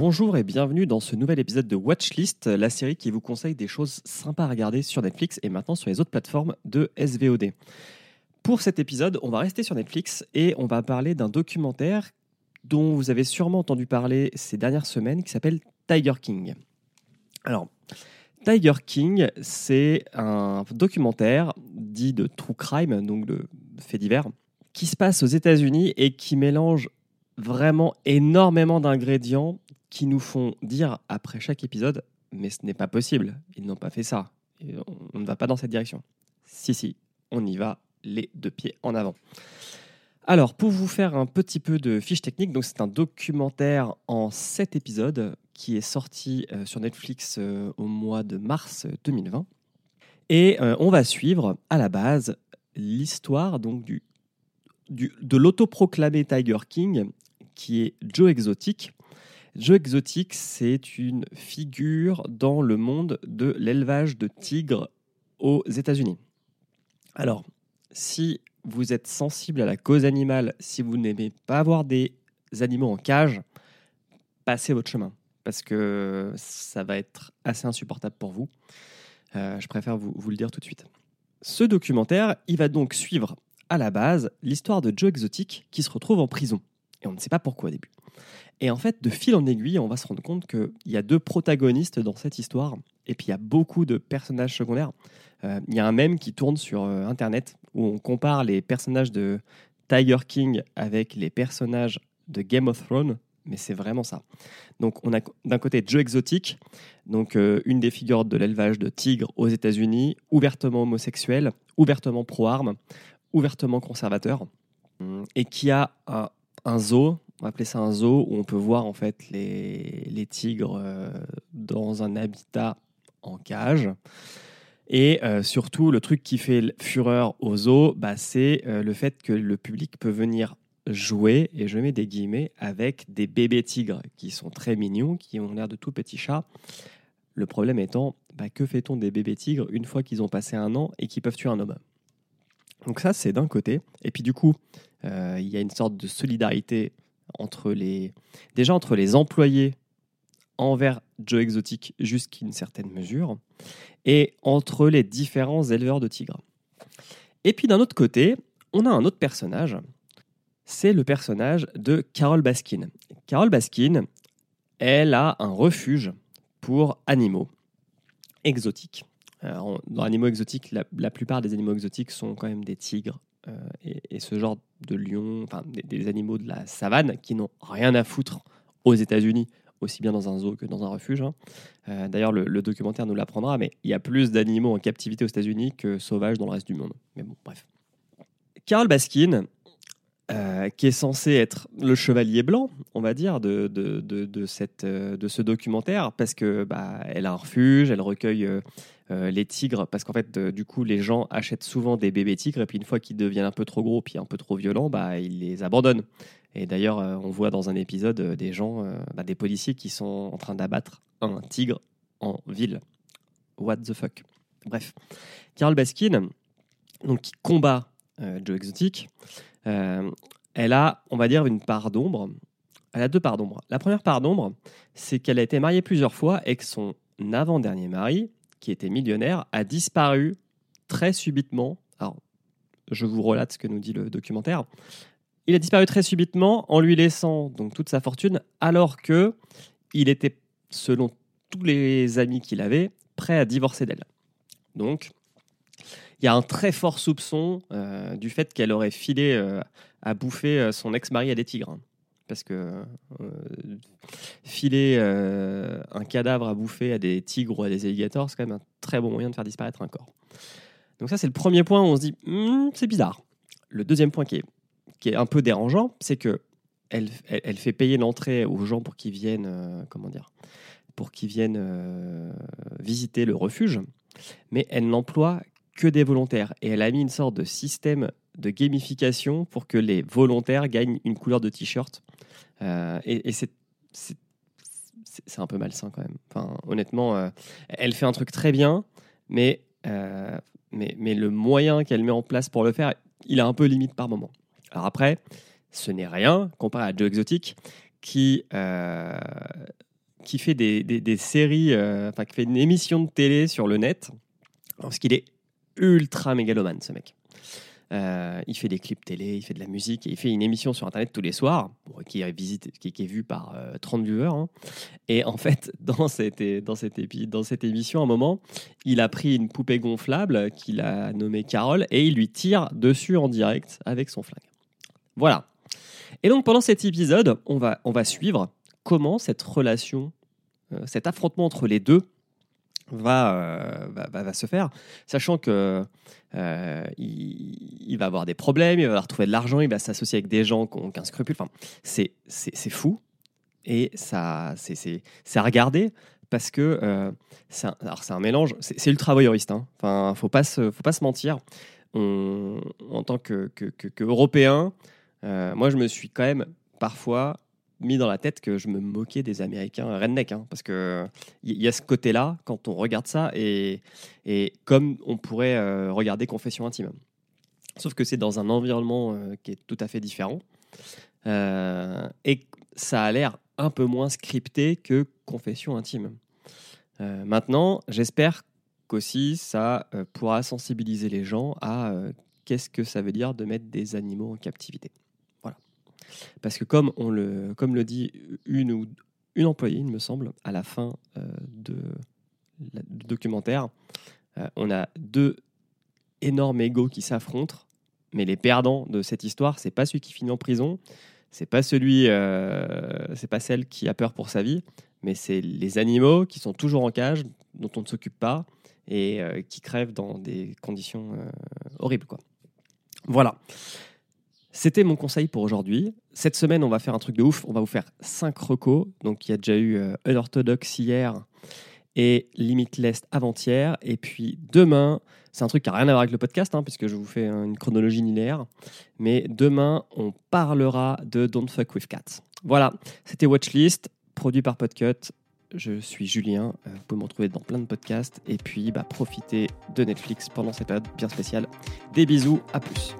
Bonjour et bienvenue dans ce nouvel épisode de Watchlist, la série qui vous conseille des choses sympas à regarder sur Netflix et maintenant sur les autres plateformes de SVOD. Pour cet épisode, on va rester sur Netflix et on va parler d'un documentaire dont vous avez sûrement entendu parler ces dernières semaines qui s'appelle Tiger King. Alors, Tiger King, c'est un documentaire dit de true crime, donc de faits divers, qui se passe aux États-Unis et qui mélange vraiment énormément d'ingrédients qui nous font dire après chaque épisode mais ce n'est pas possible, ils n'ont pas fait ça, Et on- ne va pas dans cette direction. Si, si, on y va les deux pieds en avant. Alors, pour vous faire un petit peu de fiche technique, donc c'est un documentaire en 7 épisodes qui est sorti euh, sur Netflix euh, au mois de mars 2020. Et euh, on va suivre à la base l'histoire donc du- de l'autoproclamé Tiger King qui est Joe Exotic. Joe Exotic, c'est une figure dans le monde de l'élevage de tigres aux États-Unis. Alors, si vous êtes sensible à la cause animale, si vous n'aimez pas avoir des animaux en cage, passez votre chemin parce que ça va être assez insupportable pour vous. Euh, je préfère vous, vous le dire tout de suite. Ce documentaire, il va donc suivre à la base l'histoire de Joe Exotic qui se retrouve en prison. Et on ne sait pas pourquoi au début. Et en fait, de fil en aiguille, on va se rendre compte qu'il y a deux protagonistes dans cette histoire. Et puis il y a beaucoup de personnages secondaires. Euh, Il y a un mème qui tourne sur euh, Internet où on compare les personnages de Tiger King avec les personnages de Game of Thrones. Mais c'est vraiment ça. Donc on a d'un côté Joe Exotic, donc euh, une des figures de l'élevage de tigres aux États-Unis, ouvertement homosexuel, ouvertement pro-armes, ouvertement conservateur, et qui a un, un zoo, on va appeler ça un zoo, où on peut voir en fait les, tigres euh, dans un habitat en cage. Et euh, surtout, le truc qui fait fureur au zoo, bah, c'est euh, le fait que le public peut venir jouer, et je mets des guillemets, avec des bébés tigres qui sont très mignons, qui ont l'air de tout petits chats. Le problème étant, bah, que fait-on des bébés tigres une fois qu'ils ont passé un an et qu'ils peuvent tuer un homme? Donc ça, c'est d'un côté. Et puis du coup, euh, il y a une sorte de solidarité entre les, déjà entre les employés envers Joe Exotic jusqu'à une certaine mesure, et entre les différents éleveurs de tigres. Et puis d'un autre côté, on a un autre personnage, c'est le personnage de Carol Baskin. Carol Baskin, elle a un refuge pour animaux exotiques. On- dans animaux exotiques, la, plupart des animaux exotiques sont quand même des tigres euh, et, ce genre de lions, enfin des, animaux de la savane qui n'ont rien à foutre aux États-Unis, aussi bien dans un zoo que dans un refuge. hein. Euh, D'ailleurs, le, documentaire nous l'apprendra, mais il y a plus d'animaux en captivité aux États-Unis que sauvages dans le reste du monde. Mais bon, bref. Carol Baskin, euh, qui est censé être le chevalier blanc, on va dire, de, de, de, de cette, euh, de ce documentaire, parce que bah, elle a un refuge, elle recueille euh, les tigres, parce qu'en fait, euh, du coup, les gens achètent souvent des bébés tigres, et puis une fois qu'ils deviennent un peu trop gros, puis un peu trop violents, bah, ils les abandonnent. Et d'ailleurs, euh, on voit dans un épisode des gens, bah, des policiers qui sont en train d'abattre un tigre en ville. What the fuck? Bref, Carol Baskin, donc, qui combat Joe Exotic, elle a, on va dire, une part d'ombre. Elle a deux parts d'ombre. La première part d'ombre, c'est qu'elle a été mariée plusieurs fois et que son avant-dernier mari, qui était millionnaire, a disparu très subitement. Alors, je vous relate ce que nous dit le documentaire. Il a disparu très subitement en lui laissant donc toute sa fortune, alors que il était, selon tous les amis qu'il avait, prêt à divorcer d'elle. Donc, il y a un très fort soupçon euh, du fait qu'elle aurait filé euh, à bouffer euh, son ex-mari à des tigres. Parce que euh, filer euh, un cadavre à bouffer à des tigres ou à des alligators, c'est quand même un très bon moyen de faire disparaître un corps. Donc ça, c'est le premier point où on se dit, Hmm, c'est bizarre. Le deuxième point qui est, un peu dérangeant, c'est que elle, fait payer l'entrée aux gens pour qu'ils viennent, euh, comment dire, pour qu'ils viennent visiter le refuge, mais elle n'emploie que des volontaires. Et elle a mis une sorte de système de gamification pour que les volontaires gagnent une couleur de t-shirt. Euh, et et c'est un peu malsain quand même. Enfin, honnêtement, euh, elle fait un truc très bien, mais, euh, mais, mais le moyen qu'elle met en place pour le faire, il est un peu limite par moment. Alors après, ce n'est rien comparé à Joe Exotic, qui, qui fait des, des- séries, enfin qui fait une émission de télé sur le net, parce qu'il est ultra mégalomane ce mec. Euh, il fait des clips télé, il fait de la musique et il fait une émission sur internet tous les soirs, qui, est qui, est vue par euh, 30 viewers. hein. Et en fait, dans cette, émission, à un moment, il a pris une poupée gonflable qu'il a nommée Carole et il lui tire dessus en direct avec son flingue. Voilà. Et donc pendant cet épisode, on va, on va suivre comment cette relation, euh, cet affrontement entre les deux va, euh, va, va- va se faire, sachant que euh, il, va avoir des problèmes, il va retrouver de l'argent, il va s'associer avec des gens qui ont aucun scrupule. Enfin, c'est, fou et ça, c'est, à regarder parce que euh, c'est, un, un mélange, c'est, ultra voyeuriste. Hein. Enfin, faut pas se, faut pas se mentir. En tant que, que, que- Européen, moi, je me suis quand même parfois mis dans la tête que je me moquais des Américains redneck, hein, parce que il y, a ce côté-là quand on regarde ça et, et comme on pourrait euh, regarder Confession intime. Sauf que c'est dans un environnement euh, qui est tout à fait différent Euh, et ça a l'air un peu moins scripté que Confession intime. Maintenant, j'espère qu'aussi ça pourra sensibiliser les gens à qu'est-ce que ça veut dire de mettre des animaux en captivité. Parce que comme, on le, comme le dit une, ou, une employée, il me semble, à la fin euh, de, du documentaire, euh, on a deux énormes égaux qui s'affrontent, mais les perdants de cette histoire, c'est pas celui qui finit en prison, c'est pas celui, euh, c'est pas celle qui a peur pour sa vie, mais c'est les animaux qui sont toujours en cage, dont on ne s'occupe pas et qui crèvent dans des conditions horribles, quoi. Voilà. C'était mon conseil pour aujourd'hui. Cette semaine, on va faire un truc de ouf. On va vous faire 5 recos. Donc, il y a déjà eu euh, Unorthodox hier et Limitless avant-hier. Et puis demain, c'est un truc qui n'a rien à voir avec le podcast, hein, puisque je vous fais une chronologie linéaire. Mais demain, on parlera de Don't Fuck With Cats. Voilà, c'était Watchlist, produit par Podcut. Je suis Julien, euh, vous pouvez me retrouver dans plein de podcasts. Et puis, bah, profitez de Netflix pendant cette période bien spéciale. Des bisous, à plus.